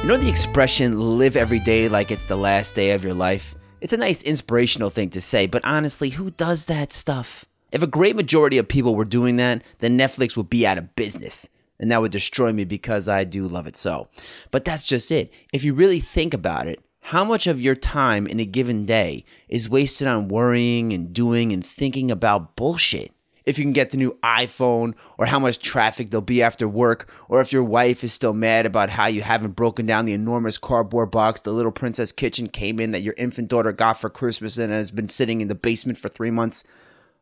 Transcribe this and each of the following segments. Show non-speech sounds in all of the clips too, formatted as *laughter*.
You know the expression live every day like it's the last day of your life? It's a nice inspirational thing to say, but honestly, who does that stuff? If a great majority of people were doing that, then Netflix would be out of business. And that would destroy me because I do love it so. But that's just it. If you really think about it, how much of your time in a given day is wasted on worrying and doing and thinking about bullshit? If you can get the new iPhone, or how much traffic there'll be after work, or if your wife is still mad about how you haven't broken down the enormous cardboard box the little princess kitchen came in that your infant daughter got for Christmas and has been sitting in the basement for three months.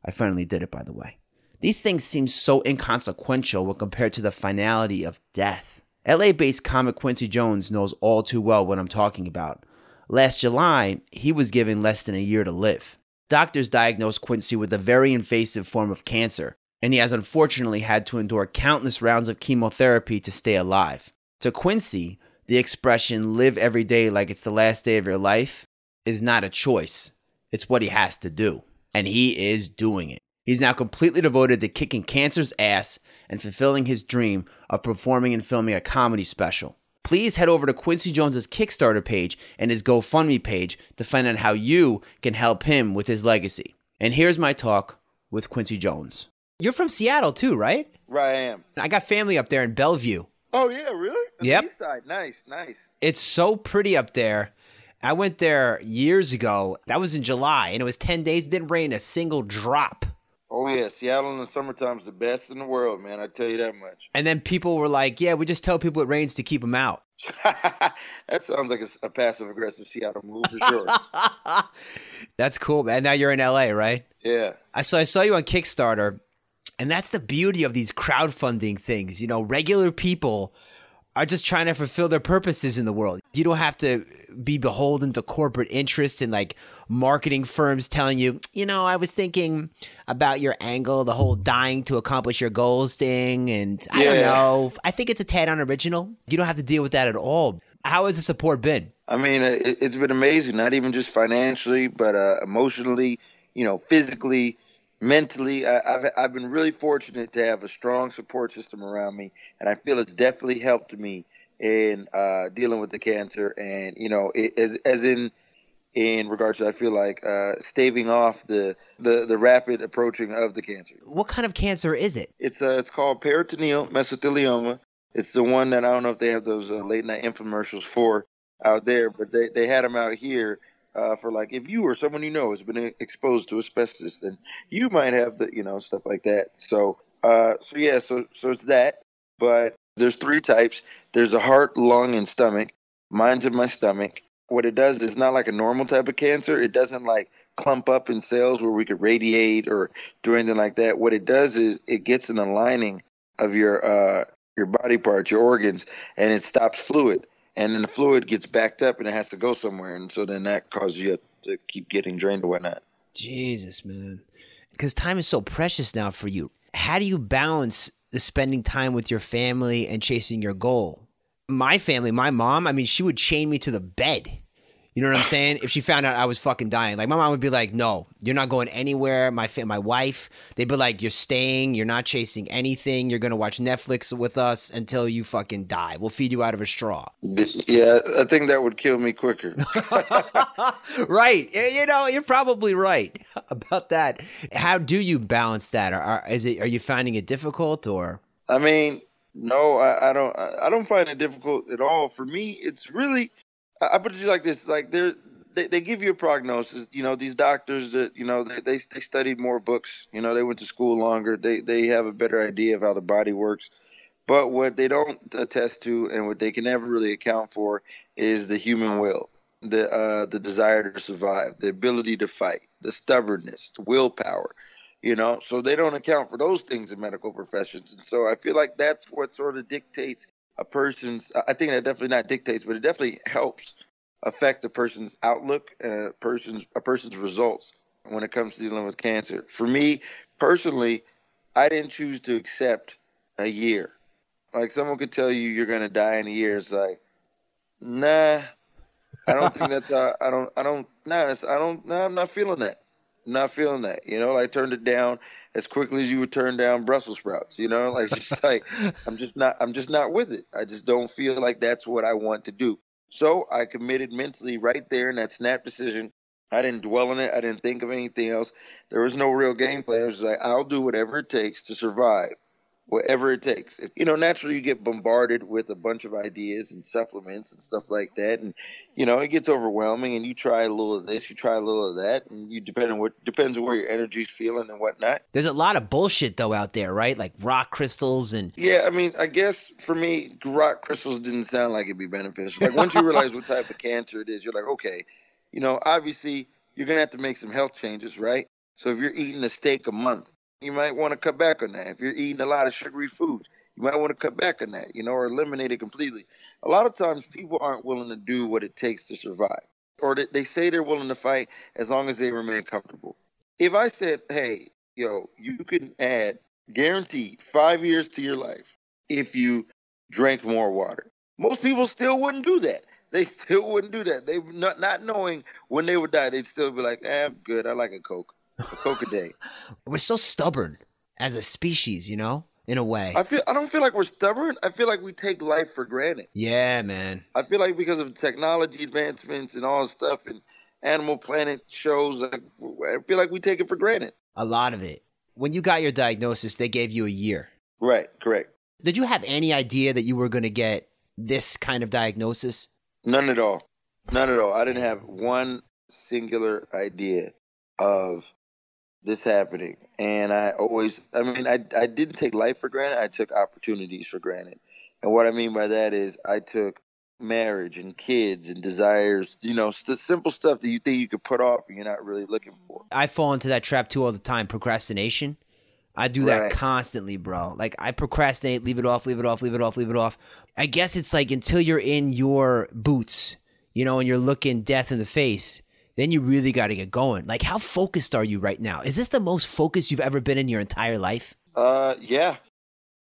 I finally did it, by the way. These things seem so inconsequential when compared to the finality of death. LA based comic Quincy Jones knows all too well what I'm talking about. Last July, he was given less than a year to live. Doctors diagnosed Quincy with a very invasive form of cancer, and he has unfortunately had to endure countless rounds of chemotherapy to stay alive. To Quincy, the expression live every day like it's the last day of your life is not a choice, it's what he has to do. And he is doing it. He's now completely devoted to kicking cancer's ass and fulfilling his dream of performing and filming a comedy special please head over to Quincy Jones's Kickstarter page and his GoFundMe page to find out how you can help him with his legacy. And here's my talk with Quincy Jones. You're from Seattle too, right? Right, I am. I got family up there in Bellevue. Oh yeah, really? On yep. east side, nice, nice. It's so pretty up there. I went there years ago. That was in July, and it was ten days. It didn't rain a single drop. Oh yeah, Seattle in the summertime is the best in the world, man. I tell you that much. And then people were like, "Yeah, we just tell people it rains to keep them out." *laughs* that sounds like a, a passive aggressive Seattle move for sure. *laughs* that's cool, man. Now you're in LA, right? Yeah. I saw I saw you on Kickstarter, and that's the beauty of these crowdfunding things. You know, regular people are just trying to fulfill their purposes in the world. You don't have to be beholden to corporate interests and like marketing firms telling you, you know, I was thinking about your angle, the whole dying to accomplish your goals thing. And I yeah. don't know. I think it's a tad unoriginal. You don't have to deal with that at all. How has the support been? I mean, it, has been amazing, not even just financially, but uh, emotionally, you know, physically mentally I, have I've been really fortunate to have a strong support system around me and i feel it's definitely helped me in uh, dealing with the cancer and you know it, as, as in in regards to i feel like uh, staving off the, the the rapid approaching of the cancer what kind of cancer is it it's uh, it's called peritoneal mesothelioma it's the one that i don't know if they have those uh, late night infomercials for out there but they, they had them out here uh, for like if you or someone you know has been exposed to asbestos, then you might have the you know stuff like that. So uh, so yeah, so so it's that. But there's three types. There's a heart, lung, and stomach. Mine's in my stomach. What it does is not like a normal type of cancer. It doesn't like clump up in cells where we could radiate or do anything like that. What it does is it gets an aligning of your uh, your body parts, your organs, and it stops fluid and then the fluid gets backed up and it has to go somewhere, and so then that causes you to keep getting drained or whatnot. Jesus, man, because time is so precious now for you. How do you balance the spending time with your family and chasing your goal? My family, my mom, I mean, she would chain me to the bed you know what I'm *laughs* saying? If she found out I was fucking dying, like my mom would be like, "No, you're not going anywhere." My fa- my wife, they'd be like, "You're staying. You're not chasing anything. You're gonna watch Netflix with us until you fucking die. We'll feed you out of a straw." Yeah, I think that would kill me quicker. *laughs* *laughs* right? You know, you're probably right about that. How do you balance that? Are, is it? Are you finding it difficult or? I mean, no, I, I don't. I don't find it difficult at all. For me, it's really I put it like this: like they they give you a prognosis. You know, these doctors that you know they, they they studied more books. You know, they went to school longer. They they have a better idea of how the body works. But what they don't attest to, and what they can never really account for, is the human will, the uh, the desire to survive, the ability to fight, the stubbornness, the willpower. You know, so they don't account for those things in medical professions, and so I feel like that's what sort of dictates a person's i think that definitely not dictates but it definitely helps affect a person's outlook a person's a person's results when it comes to dealing with cancer. For me personally i didn't choose to accept a year. Like someone could tell you you're going to die in a year. It's like nah i don't think that's i don't i don't nah i don't nah, i'm not feeling that not feeling that. You know, like, I turned it down as quickly as you would turn down Brussels sprouts. You know, like just like *laughs* I'm just not I'm just not with it. I just don't feel like that's what I want to do. So I committed mentally right there in that snap decision. I didn't dwell on it. I didn't think of anything else. There was no real game plan. It was like I'll do whatever it takes to survive whatever it takes. If, you know, naturally you get bombarded with a bunch of ideas and supplements and stuff like that, and you know it gets overwhelming. And you try a little of this, you try a little of that, and you depend on what depends on where your energy's feeling and whatnot. There's a lot of bullshit though out there, right? Like rock crystals and yeah. I mean, I guess for me, rock crystals didn't sound like it'd be beneficial. Like once you realize what type of cancer it is, you're like, okay, you know, obviously you're gonna have to make some health changes, right? So if you're eating a steak a month you might want to cut back on that. If you're eating a lot of sugary food, you might want to cut back on that, you know, or eliminate it completely. A lot of times people aren't willing to do what it takes to survive, or they say they're willing to fight as long as they remain comfortable. If I said, hey, yo, you can add guaranteed five years to your life if you drank more water, most people still wouldn't do that. They still wouldn't do that. They not not knowing when they would die, they'd still be like, eh, I'm good. I like a Coke a Coke a day. *laughs* We're so stubborn as a species, you know, in a way. I feel I don't feel like we're stubborn. I feel like we take life for granted. Yeah, man. I feel like because of technology advancements and all this stuff and Animal Planet shows, I feel like we take it for granted. A lot of it. When you got your diagnosis, they gave you a year. Right, correct. Did you have any idea that you were going to get this kind of diagnosis? None at all. None at all. I didn't have one singular idea of this happening. And I always, I mean, I, I didn't take life for granted. I took opportunities for granted. And what I mean by that is I took marriage and kids and desires, you know, st- simple stuff that you think you could put off and you're not really looking for. I fall into that trap too all the time procrastination. I do that right. constantly, bro. Like I procrastinate, leave it off, leave it off, leave it off, leave it off. I guess it's like until you're in your boots, you know, and you're looking death in the face, then you really got to get going. Like, how focused are you right now? Is this the most focused you've ever been in your entire life? Uh, yeah,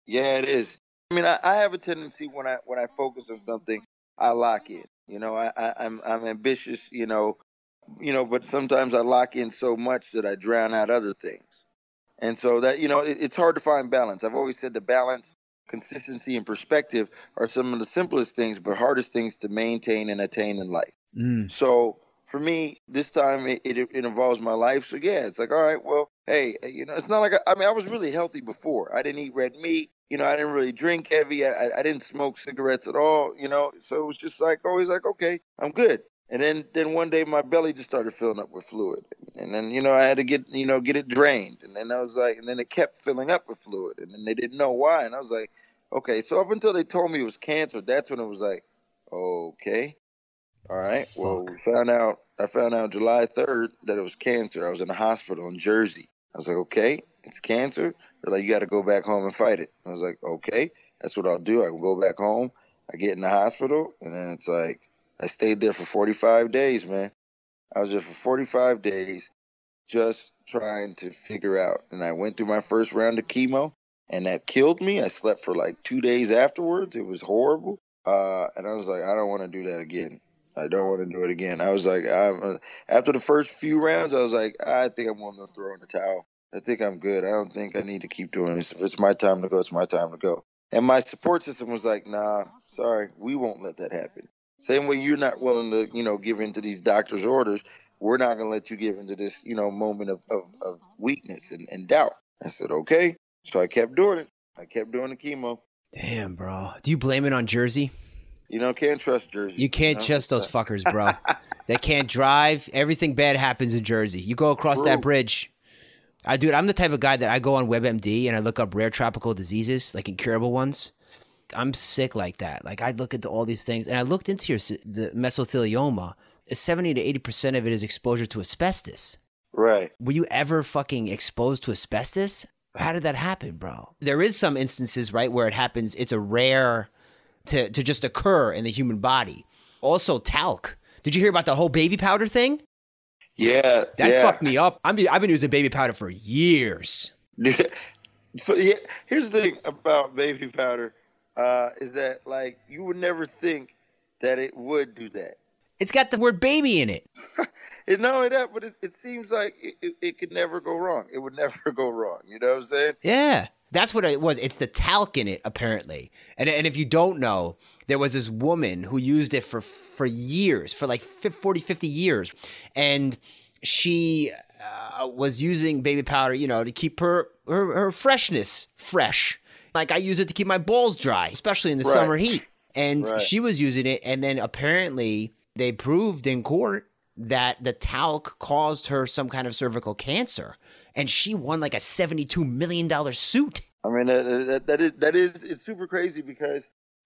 yeah, it is. I mean, I, I have a tendency when I when I focus on something, I lock in. You know, I, I I'm I'm ambitious. You know, you know, but sometimes I lock in so much that I drown out other things. And so that you know, it, it's hard to find balance. I've always said the balance, consistency, and perspective are some of the simplest things, but hardest things to maintain and attain in life. Mm. So for me, this time it, it, it, involves my life. So yeah, it's like, all right, well, hey, eh, you know, it's not like I, I mean, I was really healthy before. I didn't eat red meat. You know, I didn't really drink heavy. I, I didn't smoke cigarettes at all. You know, so it was just like always like, okay, I'm good. And then then one day my belly just started filling up with fluid, and then you know I had to get you know get it drained, and then I was like, and then it kept filling up with fluid, and then they didn't know why, and I was like, okay. So up until they told me it was cancer, that's when it was like, okay, all right. Fuck. Well, we found out. I found out July 3rd that it was cancer. I was in a hospital in Jersey. I was like, okay, it's cancer. They're like, you got to go back home and fight it. I was like, okay, that's what I'll do. I will go back home. I get in the hospital, and then it's like I stayed there for 45 days, man. I was there for 45 days, just trying to figure out. And I went through my first round of chemo, and that killed me. I slept for like two days afterwards. It was horrible. Uh, and I was like, I don't want to do that again. I don't want to do it again. I was like, I'm, uh, after the first few rounds, I was like, I think I'm going to throw in the towel. I think I'm good. I don't think I need to keep doing this. If it's my time to go, it's my time to go. And my support system was like, nah, sorry, we won't let that happen. Same way you're not willing to, you know, give in to these doctor's orders, we're not going to let you give into this, you know, moment of, of, of weakness and, and doubt. I said, okay. So I kept doing it. I kept doing the chemo. Damn, bro. Do you blame it on Jersey? You know, can't trust Jersey. You can't you know? trust those *laughs* fuckers, bro. they can't drive. Everything bad happens in Jersey. You go across True. that bridge. I do. I'm the type of guy that I go on WebMD and I look up rare tropical diseases, like incurable ones. I'm sick like that. Like I look into all these things, and I looked into your the mesothelioma. Seventy to eighty percent of it is exposure to asbestos. Right. Were you ever fucking exposed to asbestos? How did that happen, bro? There is some instances, right, where it happens. It's a rare to, to just occur in the human body. Also, talc. Did you hear about the whole baby powder thing? Yeah, that yeah. fucked me up. I'm, I've been using baby powder for years. *laughs* yeah, here's the thing about baby powder uh, is that like you would never think that it would do that. It's got the word baby in it. *laughs* And not only that, but it, it seems like it, it, it could never go wrong. It would *laughs* never go wrong. You know what I'm saying? Yeah. That's what it was. It's the talc in it, apparently. And, and if you don't know, there was this woman who used it for for years, for like 40, 50 years. And she uh, was using baby powder, you know, to keep her, her, her freshness fresh. Like I use it to keep my balls dry, especially in the Right. summer heat. And Right. she was using it, and then apparently they proved in court that the talc caused her some kind of cervical cancer, and she won like a seventy-two million dollar suit. I mean, that, that, that is that is it's super crazy because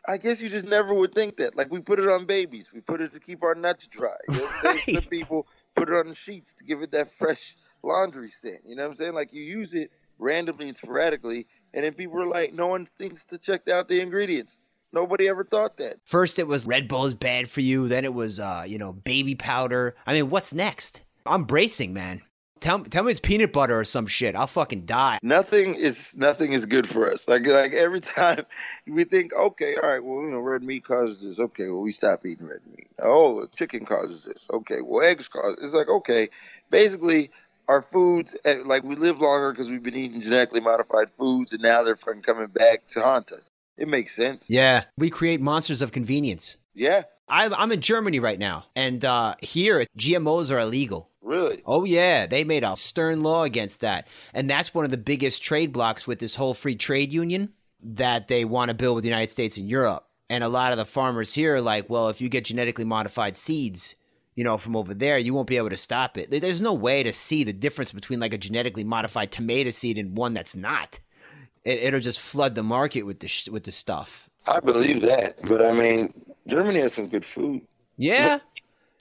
I guess you just never would think that. Like we put it on babies, we put it to keep our nuts dry. You know what I'm saying? *laughs* Some people put it on the sheets to give it that fresh laundry scent. You know what I'm saying? Like you use it randomly and sporadically, and then people are like, no one thinks to check out the ingredients. Nobody ever thought that. First, it was Red Bull is bad for you. Then it was, uh, you know, baby powder. I mean, what's next? I'm bracing, man. Tell, tell me it's peanut butter or some shit. I'll fucking die. Nothing is nothing is good for us. Like like every *laughs* time we think, okay, all right, well, you know, red meat causes this. Okay, well, we stop eating red meat. Oh, chicken causes this. Okay, well, eggs cause. It's like okay, basically our foods eh, like we live longer because we've been eating genetically modified foods, and now they're fucking coming back to haunt us. It makes sense. Yeah. We create monsters of convenience. Yeah, I'm, I'm in Germany right now, and uh, here GMOs are illegal. really. Oh yeah, they made a stern law against that, and that's one of the biggest trade blocks with this whole free trade union that they want to build with the United States and Europe. And a lot of the farmers here are like, well, if you get genetically modified seeds, you know, from over there, you won't be able to stop it. There's no way to see the difference between like a genetically modified tomato seed and one that's not. It, it'll just flood the market with the sh- with the stuff. I believe that, but I mean, Germany has some good food. Yeah.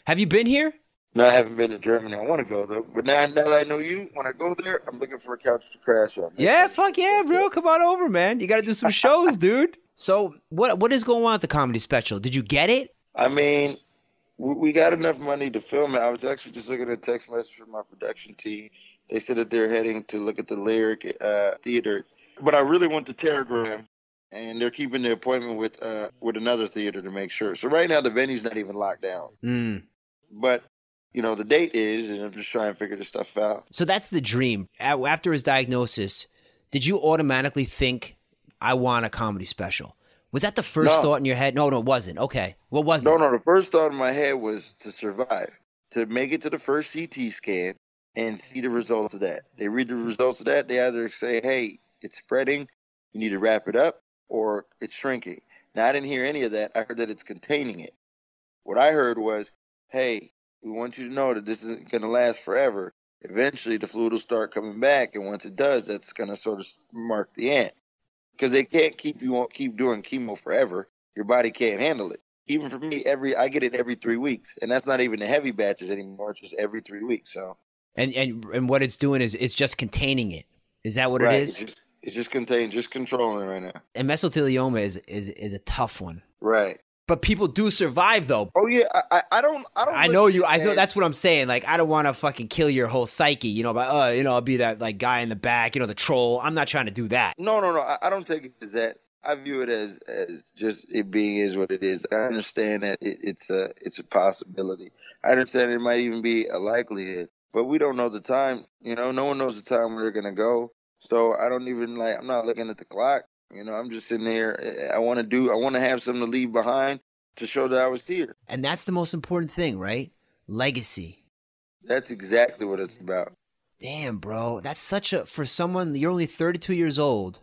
Have you been here? No, I haven't been to Germany. I want to go though. But now, now that I know you, when I go there, I'm looking for a couch to crash on. Yeah, fuck yeah, bro. Come on over, man. You got to do some shows, *laughs* dude. So, what what is going on with the comedy special? Did you get it? I mean, we, we got enough money to film it. I was actually just looking at a text message from my production team. They said that they're heading to look at the Lyric uh, Theater, but I really want the Telegram, and they're keeping the appointment with uh, with another theater to make sure. So right now the venue's not even locked down, Mm. but you know the date is, and I'm just trying to figure this stuff out. So that's the dream. After his diagnosis, did you automatically think, "I want a comedy special"? Was that the first No. thought in your head? No, no, it wasn't. Okay, what was No, it? No, no. The first thought in my head was to survive, to make it to the first CT scan and see the results of that. They read the results of that. They either say, "Hey, it's spreading. You need to wrap it up," or "It's shrinking." Now, I didn't hear any of that. I heard that it's containing it. What I heard was, "Hey, we want you to know that this isn't going to last forever. Eventually, the fluid will start coming back, and once it does, that's going to sort of mark the end." Because they can't keep you on keep doing chemo forever. Your body can't handle it even for me, every I get it every three weeks, and that's not even the heavy batches anymore. It's just every three weeks. So And and and what it's doing is it's just containing it. Is that what right, it it's just it's just contained, just controlling right now. And mesothelioma is is is a tough one. Right. But people do survive though. Oh yeah, I I, don't I don't. I know you. I as- that's what I'm saying. Like, I don't want to fucking kill your whole psyche, you know. But uh, you know, I'll be that like guy in the back, you know, the troll. I'm not trying to do that. No, no, no. I, I don't take it as that. I view it as as just it being is what it is. I understand that it, it's a it's a possibility. I understand it might even be a likelihood, but we don't know the time. You know, no one knows the time they're gonna go. So I don't even like. I'm not looking at the clock. You know, I'm just sitting there. Eh, I want to do. I want to have something to leave behind to show that I was here. And that's the most important thing, right? Legacy. That's exactly what it's about. Damn, bro. That's such a for someone you're only 32 years old.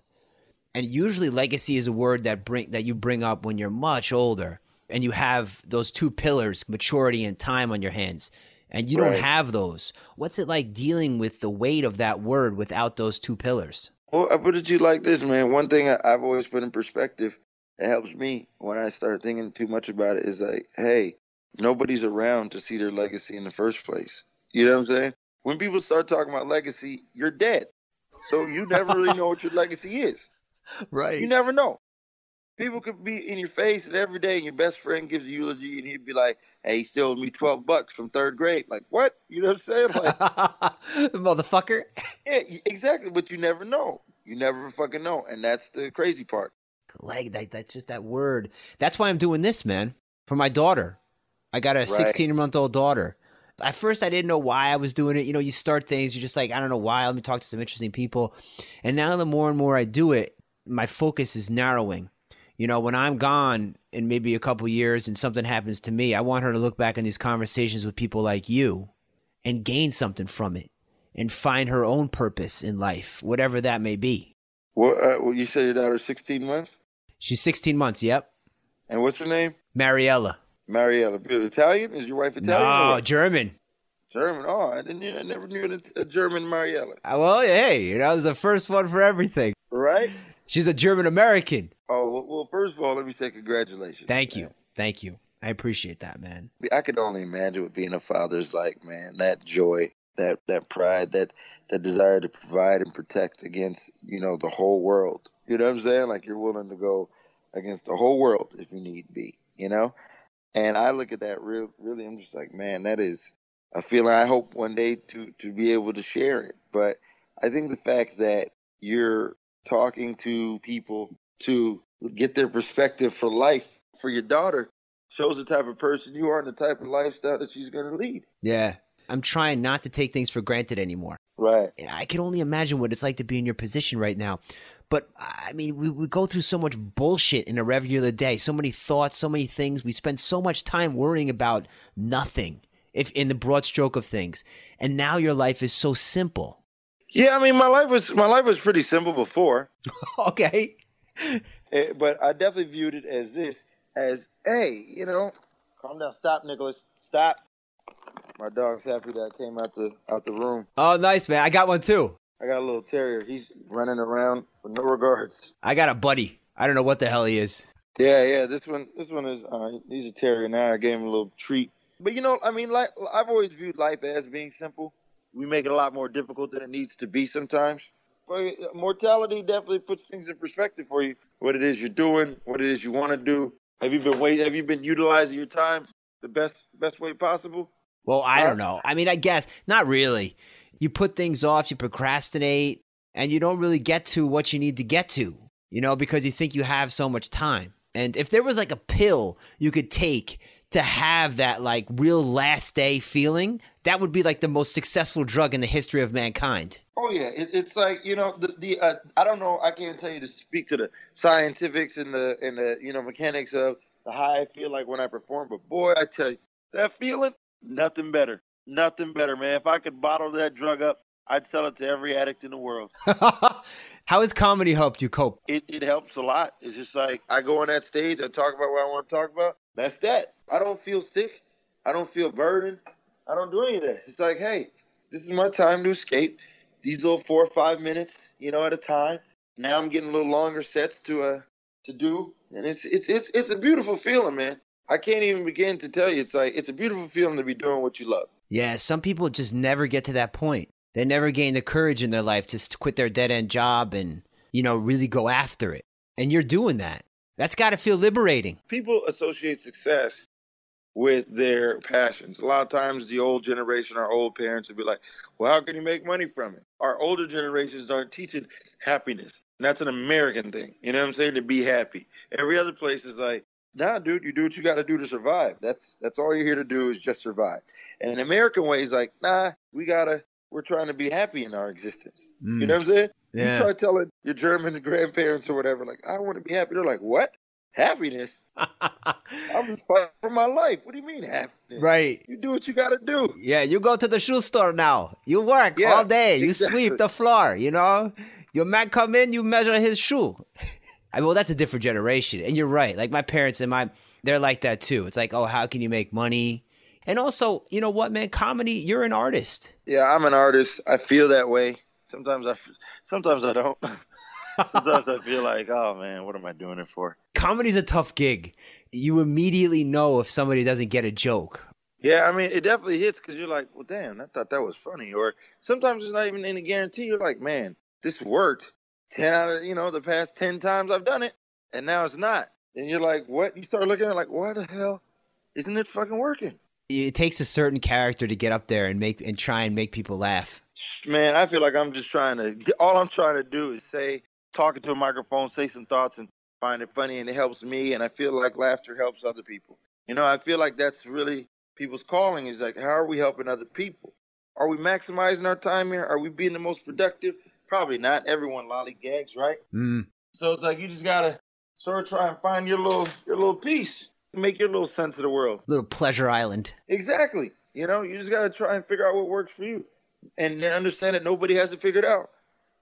And usually legacy is a word that bring that you bring up when you're much older and you have those two pillars, maturity and time on your hands. And you don't have those. What's it like dealing with the weight of that word without those two pillars? Well, I put it to you like this, man. One thing I, I've always put in perspective that helps me when I start thinking too much about it is like, hey, nobody's around to see their legacy in the first place. You know what I'm saying? When people start talking about legacy, you're dead. So you never really know what your legacy is. *laughs* Right. You never know. People could be in your face and every day, and your best friend gives a eulogy, and he'd be like, "Hey, he still owes me twelve bucks from third grade." Like, what? You know what I'm saying? Like, *laughs* Motherfucker. yeah, exactly. But you never know. You never fucking know, and that's the crazy part. Leg that, that's just that word. That's why I'm doing this, man. For my daughter. I got a Right. 16 month old daughter. At first, I didn't know why I was doing it. You know, you start things, you're just like, I don't know why. Let me talk to some interesting people. And now, the more and more I do it, my focus is narrowing. You know, when I'm gone in maybe a couple years and something happens to me, I want her to look back on these conversations with people like you and gain something from it and find her own purpose in life, whatever that may be. What? Uh, well, you said your daughter's 16 months. She's 16 months. Yep. And what's her name? Mariella. Mariella. Italian? Is your wife Italian? No, German. German. Oh, I didn't. I never knew a German Mariella. Uh, well, hey, you know, it was the first one for everything. Right. She's a German American. Oh well, first of all, let me say congratulations. Thank man. you. Thank you. I appreciate that, man. I could only imagine what being a father's like, man. That joy, that that pride, that that desire to provide and protect against, you know, the whole world. You know what I'm saying? Like you're willing to go against the whole world if you need be, you know? And I look at that real really I'm just like, man, that is a feeling I hope one day to to be able to share it. But I think the fact that you're talking to people to get their perspective for life for your daughter shows the type of person you are and the type of lifestyle that she's going to lead. Yeah. I'm trying not to take things for granted anymore. Right. And I can only imagine what it's like to be in your position right now. But I mean, we, we go through so much bullshit in a regular day, so many thoughts, so many things. We spend so much time worrying about nothing, if in the broad stroke of things. And now your life is so simple. Yeah, I mean, my life was my life was pretty simple before. *laughs* okay. *laughs* Eh, but I definitely viewed it as this, as hey, you know, calm down, stop, Nicholas, stop. My dog's happy that I came out the out the room. Oh, nice man! I got one too. I got a little terrier. He's running around with no regards. I got a buddy. I don't know what the hell he is. Yeah, yeah. This one, this one is. Uh, he's a terrier now. I gave him a little treat. But you know, I mean, like I've always viewed life as being simple. We make it a lot more difficult than it needs to be sometimes. Mortality definitely puts things in perspective for you. What it is you're doing, what it is you want to do. Have you been wait? Have you been utilizing your time the best best way possible? Well, I don't uh, know. I mean, I guess not really. You put things off, you procrastinate, and you don't really get to what you need to get to, you know, because you think you have so much time. And if there was like a pill you could take to have that like real last day feeling, that would be like the most successful drug in the history of mankind. Oh yeah, it, it's like you know the the uh, I don't know I can't tell you to speak to the scientifics and the and the you know mechanics of the how I feel like when I perform, but boy I tell you that feeling Nothing better. Nothing better, man. If I could bottle that drug up, I'd sell it to every addict in the world. *laughs* How has comedy helped you cope? It, it helps a lot. It's just like I go on that stage, I talk about what I want to talk about. That's that. I don't feel sick. I don't feel burdened. I don't do any of that. It's like, hey, this is my time to escape. These little four or five minutes, you know, at a time. Now I'm getting a little longer sets to uh to do, and it's it's it's it's a beautiful feeling, man. I can't even begin to tell you. It's like it's a beautiful feeling to be doing what you love. Yeah, some people just never get to that point. They never gain the courage in their life to quit their dead end job and you know really go after it. And you're doing that. That's got to feel liberating. People associate success with their passions. A lot of times, the old generation, our old parents, would be like, "Well, how can you make money from it?" Our older generations aren't teaching happiness. And that's an American thing. You know what I'm saying? To be happy. Every other place is like, nah, dude, you do what you got to do to survive. That's that's all you're here to do is just survive. And an American way is like, nah, we gotta, we're trying to be happy in our existence. Mm. You know what I'm saying? Yeah. You try telling your German grandparents or whatever, like, I want to be happy. They're like, what? Happiness? *laughs* I'm just fighting for my life. What do you mean happiness? Right. You do what you got to do. Yeah, you go to the shoe store now. You work yeah, all day. You exactly. sweep the floor. You know, your man come in, you measure his shoe. I mean, well, that's a different generation, and you're right. Like my parents and my, they're like that too. It's like, oh, how can you make money? And also, you know what, man? Comedy, you're an artist. Yeah, I'm an artist. I feel that way. Sometimes I, sometimes I don't. *laughs* sometimes I feel like, oh man, what am I doing it for? Comedy's a tough gig. You immediately know if somebody doesn't get a joke. Yeah, I mean, it definitely hits because you're like, well, damn, I thought that was funny. Or sometimes it's not even any guarantee. You're like, man, this worked. 10 out of, you know, the past 10 times I've done it, and now it's not. And you're like, what? You start looking at like, why the hell isn't it fucking working? It takes a certain character to get up there and make and try and make people laugh. Man, I feel like I'm just trying to. All I'm trying to do is say, talking to a microphone, say some thoughts, and find it funny, and it helps me. And I feel like laughter helps other people. You know, I feel like that's really people's calling is like, how are we helping other people? Are we maximizing our time here? Are we being the most productive? Probably not. Everyone lollygags, right? Mm. So it's like you just gotta sort of try and find your little your little piece, make your little sense of the world. Little pleasure island. Exactly. You know, you just gotta try and figure out what works for you, and understand that nobody has it figured out.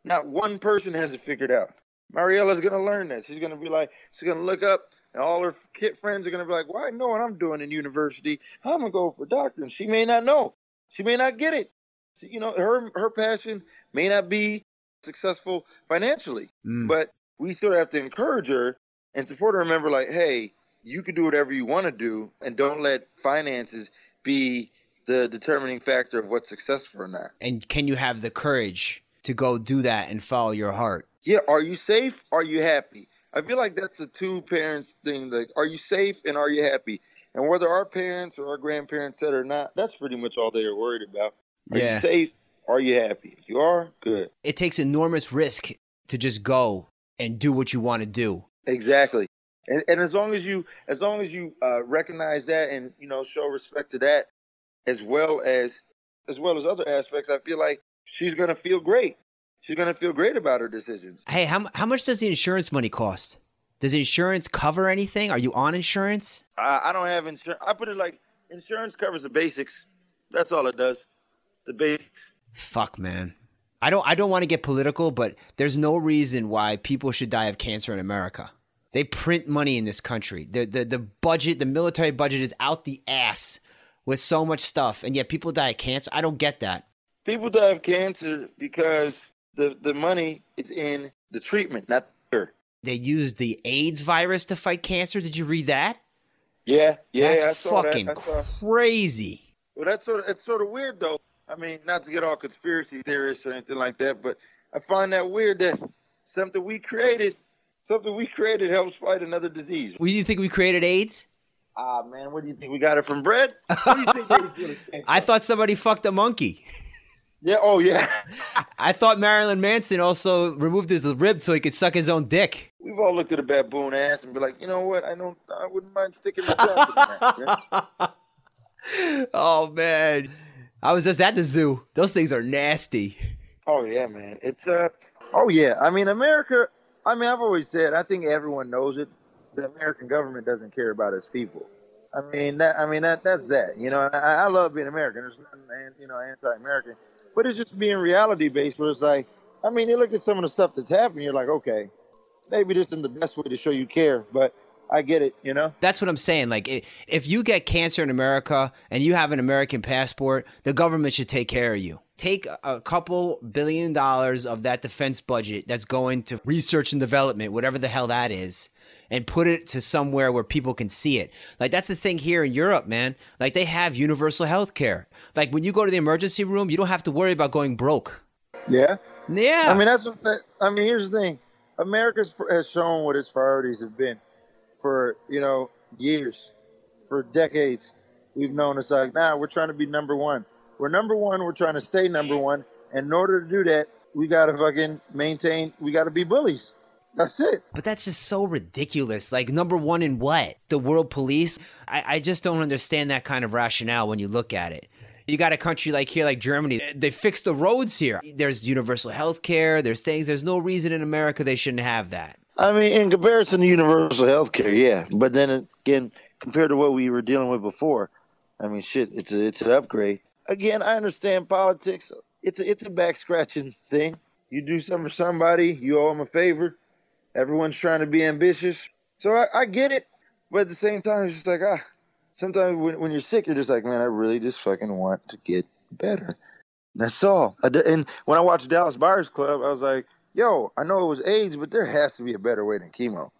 Not one person has it figured out. Mariella's gonna learn that. She's gonna be like, she's gonna look up, and all her kid friends are gonna be like, "Well, I know what I'm doing in university. I'm gonna go for doctor." And she may not know. She may not get it. She, you know, her her passion may not be successful financially, Mm. but we sort of have to encourage her and support her. Remember, like, hey, you can do whatever you want to do, and don't let finances be the determining factor of what's successful or not. And can you have the courage to go do that and follow your heart? Yeah, are you safe? Are you happy? I feel like that's the two parents thing. Like, are you safe and are you happy? And whether our parents or our grandparents said or not, that's pretty much all they are worried about. Are Yeah. you safe? Are you happy? If you are, good. It takes enormous risk to just go and do what you want to do. Exactly. And, and as long as you, as long as you uh, recognize that and you know show respect to that, as well as, as well as other aspects, I feel like she's gonna feel great. She's gonna feel great about her decisions. Hey, how, how much does the insurance money cost? Does insurance cover anything? Are you on insurance? I, I don't have insurance. I put it like insurance covers the basics. That's all it does. The basics. Fuck, man. I don't I don't want to get political, but there's no reason why people should die of cancer in America. They print money in this country. The the the budget, the military budget is out the ass with so much stuff, and yet people die of cancer. I don't get that. People die of cancer because the the money is in the treatment, not the cure. They used the AIDS virus to fight cancer. Did you read that? Yeah, yeah, That's fucking that. Saw. crazy. Well, that's sort of it's sort of weird though. I mean, not to get all conspiracy theorists or anything like that, but I find that weird that something we created, something we created helps fight another disease. Do you think we created AIDS? Ah, man, what do you think? We got it from bread? What do you think AIDS really came I thought somebody fucked a monkey. Yeah. Oh, yeah. *laughs* I thought Marilyn Manson also removed his rib so he could suck his own dick. We've all looked at a baboon ass and be like, you know what? I don't. I wouldn't mind sticking my thumb in that. yeah? *laughs* oh man. I was just at the zoo. Those things are nasty. Oh yeah, man. It's uh. Oh yeah. I mean, America. I mean, I've always said. I think everyone knows it. The American government doesn't care about its people. I mean that. I mean that. That's that. You know. I, I love being American. There's nothing, you know, anti-American, but it's just being reality based. Where it's like, I mean, you look at some of the stuff that's happening. You're like, okay, maybe this isn't the best way to show you care, but I get it. You know. That's what I'm saying. Like, if you get cancer in America and you have an American passport, the government should take care of you. Take a- couple billion dollars of that defense budget that's going to research and development, whatever the hell that is, and put it to somewhere where people can see it. Like, that's the thing here in Europe, man. Like, they have universal health care. Like, when you go to the emergency room, you don't have to worry about going broke. Yeah. Yeah. I mean, that's what. I mean, here's the thing: America has shown what its priorities have been for you know years, for decades. We've known it's like, nah, we're trying to be number one. We're number one. We're trying to stay number one. And in order to do that, we gotta fucking maintain. We gotta be bullies. That's it. But that's just so ridiculous. Like, number one in what? The world police? I, I just don't understand that kind of rationale when you look at it. You got a country like here, like Germany, they fixed the roads here. There's universal health care, there's things, there's no reason in America they shouldn't have that. I mean, in comparison to universal health care, yeah. But then again, compared to what we were dealing with before, I mean, shit, it's a, it's an upgrade. Again, I understand politics. It's a, it's a back scratching thing. You do something for somebody, you owe them a favor. Everyone's trying to be ambitious, so I, I get it. But at the same time, it's just like ah. Sometimes when, when you're sick, you're just like, man, I really just fucking want to get better. That's all. And when I watched Dallas Buyers Club, I was like, yo, I know it was AIDS, but there has to be a better way than chemo.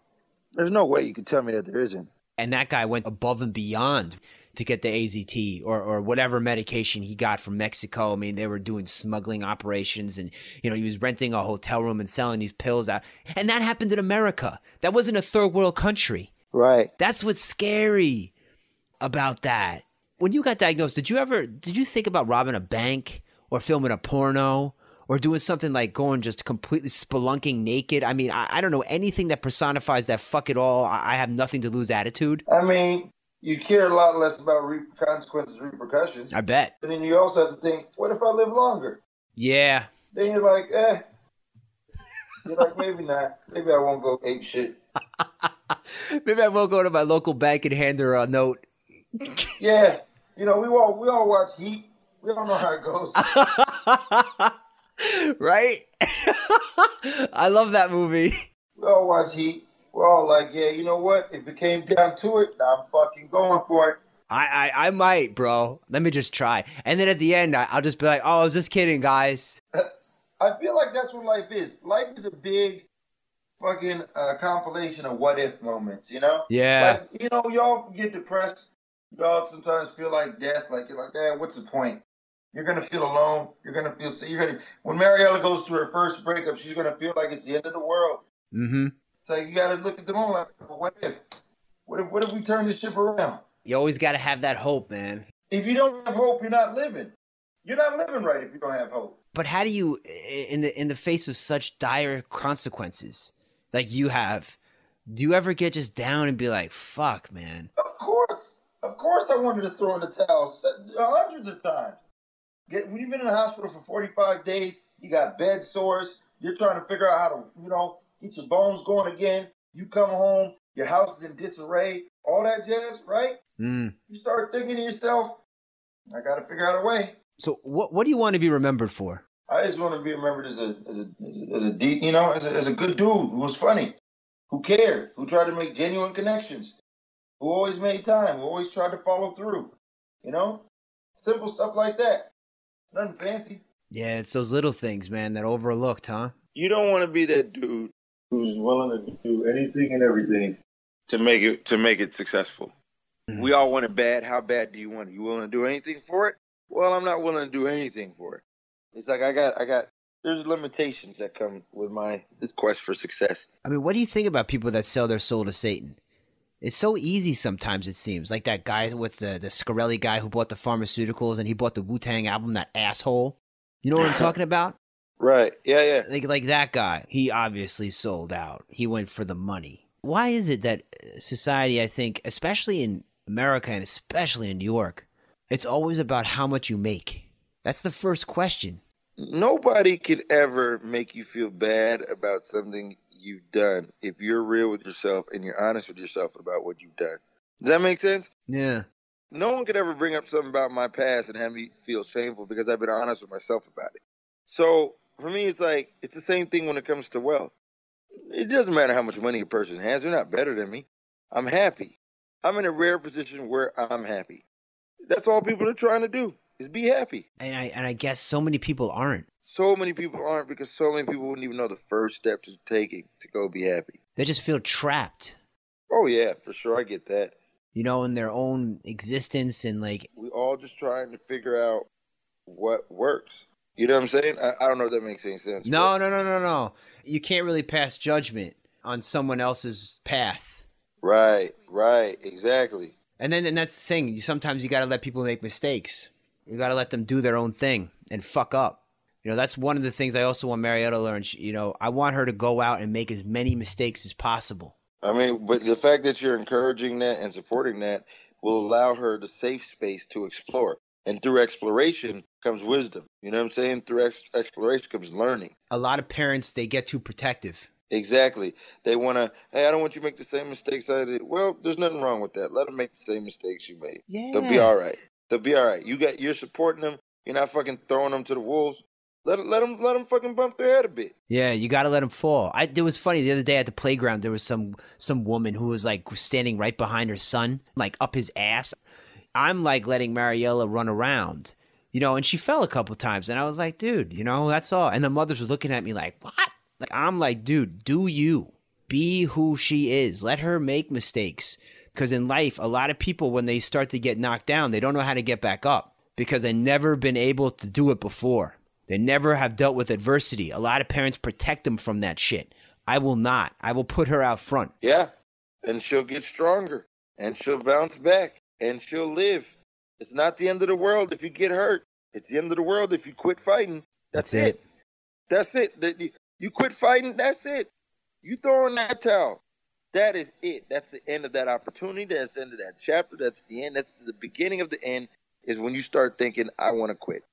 There's no way you could tell me that there isn't. And that guy went above and beyond to get the AZT or, or whatever medication he got from Mexico. I mean, they were doing smuggling operations and, you know, he was renting a hotel room and selling these pills out. And that happened in America. That wasn't a third world country. Right. That's what's scary about that. When you got diagnosed, did you ever did you think about robbing a bank or filming a porno or doing something like going just completely spelunking naked? I mean, I, I don't know anything that personifies that fuck it all. I, I have nothing to lose attitude. I mean, you care a lot less about re- consequences, repercussions. I bet. And then you also have to think, what if I live longer? Yeah. Then you're like, eh. You're like, maybe not. Maybe I won't go ape shit. *laughs* Maybe I won't go to my local bank and hand her a note. Yeah. You know, we all we all watch Heat. We all know how it goes. *laughs* right? *laughs* I love that movie. We all watch Heat. We're all like, yeah, you know what? If it came down to it, I'm fucking going for it. I, I, I might, bro. Let me just try. And then at the end, I, I'll just be like, oh, I was just kidding, guys. *laughs* I feel like that's what life is. Life is a big fucking uh, compilation of what if moments, you know? Yeah. Like, you know, y'all get depressed. Y'all sometimes feel like death. Like, you're like, eh, what's the point? You're to feel alone. You're to feel sick. You're gonna, when Mariella goes to her first breakup, she's to feel like it's the end of the world. Mm-hmm. It's like, you got to look at the moment like, what if? What if, what if we turn this ship around? You always got to have that hope, man. If you don't have hope, you're not living. You're not living right if you don't have hope. But how do you, in the in the face of such dire consequences, like you have, do you ever get just down and be like, "Fuck, man"? Of course, of course, I wanted to throw in the towel hundreds of times. Get when you've been in the hospital for 45 days, you got bed sores. You're trying to figure out how to, you know, get your bones going again. You come home, your house is in disarray, all that jazz, right? Mm. You start thinking to yourself, I got to figure out a way. So, what what do you want to be remembered for? I just want to be remembered as a as a as a, deep, you know, as a, as a good dude who was funny, who cared, who tried to make genuine connections, who always made time, who always tried to follow through. You know, simple stuff like that. Nothing fancy. Yeah, it's those little things, man, that overlooked, huh? You don't want to be that dude who's willing to do anything and everything to make it to make it successful. Mhm. We all want it bad. How bad do you want it? You willing to do anything for it? Well, I'm not willing to do anything for it. It's like I got I got there's limitations that come with my quest for success. I mean, what do you think about people that sell their soul to Satan? It's so easy sometimes. It seems like that guy with the the Shkreli guy who bought the pharmaceuticals and he bought the Wu Tang album. That asshole. You know what I'm talking about? *laughs* Right. Yeah, yeah. Like like that guy. He obviously sold out. He went for the money. Why is it that uh, society? I think, especially in America and especially in New York, it's always about how much you make. That's the first question. Nobody could ever make you feel bad about something you've done if you're real with yourself and you're honest with yourself about what you've done. Does that make sense? Yeah. No one could ever bring up something about my past and have me feel shameful because I've been honest with myself about it. So for me, it's like it's the same thing when it comes to wealth. It doesn't matter how much money a person has; they're not better than me. I'm happy. I'm in a rare position where I'm happy. That's all people are trying to do is be happy. And I and I guess so many people aren't. So many people aren't because so many people wouldn't even know the first step to taking to go be happy. They just feel trapped. Oh yeah, for sure, I get that. you know, in their own existence and like We all just trying to figure out what works. You know what I'm saying? I, I don't know if that makes any sense. no, no, no, no, no. You can't really pass judgment on someone else's path. Right, right, exactly. And then and that's the thing. You, sometimes you got to let people make mistakes. You got to let them do their own thing and fuck up. You know, that's one of the things I also want Mariella to learn. She, you know, I want her to go out and make as many mistakes as possible. I mean, but the fact that you're encouraging that and supporting that will allow her the safe space to explore. And through exploration comes wisdom. You know what I'm saying? Through ex- exploration comes learning. A lot of parents they get too protective. Exactly. They want to, hey, I don't want you to make the same mistakes I did. Well, there's nothing wrong with that. Let them make the same mistakes you made. Yeah. They'll be all right. They'll be all right. You got, you're supporting them. You're not fucking throwing them to the wolves. Let let them let them fucking bump their head a bit. Yeah, you got to let them fall. I it was funny the other day at the playground. There was some some woman who was like standing right behind her son, like up his ass. I'm like letting Mariella run around, you know, and she fell a couple times, and I was like, dude, you know, that's all. And the mothers were looking at me like, what? Like I'm like, dude, do you be who she is? Let her make mistakes, because in life, a lot of people when they start to get knocked down, they don't know how to get back up because they've never been able to do it before. They never have dealt with adversity. A lot of parents protect them from that shit. I will not. I will put her out front. Yeah, and she'll get stronger, and she'll bounce back, and she'll live. It's not the end of the world if you get hurt. It's the end of the world if you quit fighting. That's, That's it. That's it. You- You quit fighting. That's it. You throw in that towel. That is it. That's the end of that opportunity. That's the end of that chapter. That's the end. That's the beginning of the end. Is when you start thinking, I want to quit,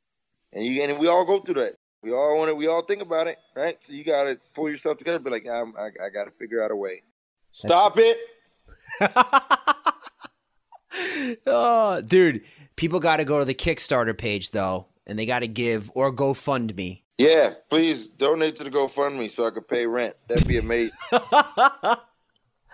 and you and we all go through that. We all want to. We all think about it, right? So you got to pull yourself together. Be like, I'm, I, I got to figure out a way. Stop it. *laughs* oh, dude, people got to go to the Kickstarter page though, and they got to give or GoFundMe. Yeah, please donate to the GoFundMe so I can pay rent. That'd be amazing. *laughs*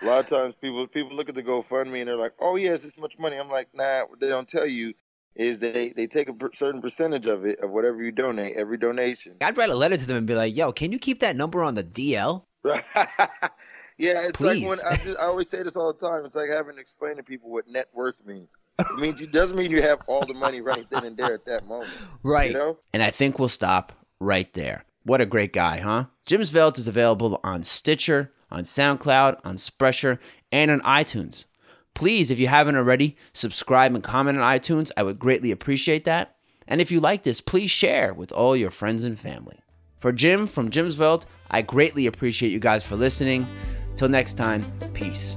A lot of times people people look at the GoFundMe and they're like, "Oh yes, this much money." I'm like, "Nah." What they don't tell you is they they take a per- certain percentage of it of whatever you donate, every donation. I'd write a letter to them and be like, "Yo, can you keep that number on the DL?" *laughs* yeah, it's Please. like when I, just, I always say this all the time. It's like having to explain to people what net worth means. It means it doesn't mean you have all the money right then and there at that moment. *laughs* Right. You know? And I think we'll stop right there. What a great guy, huh? Jim's Velt is available on Stitcher, on SoundCloud, on Spreaker, and on iTunes. Please, if you haven't already, subscribe and comment on iTunes. I would greatly appreciate that. And if you like this, please share with all your friends and family. For Jim from Jim's Velt, I greatly appreciate you guys for listening. Till next time, peace.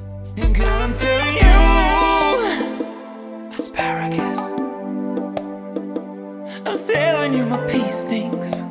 I'm you, my stinks.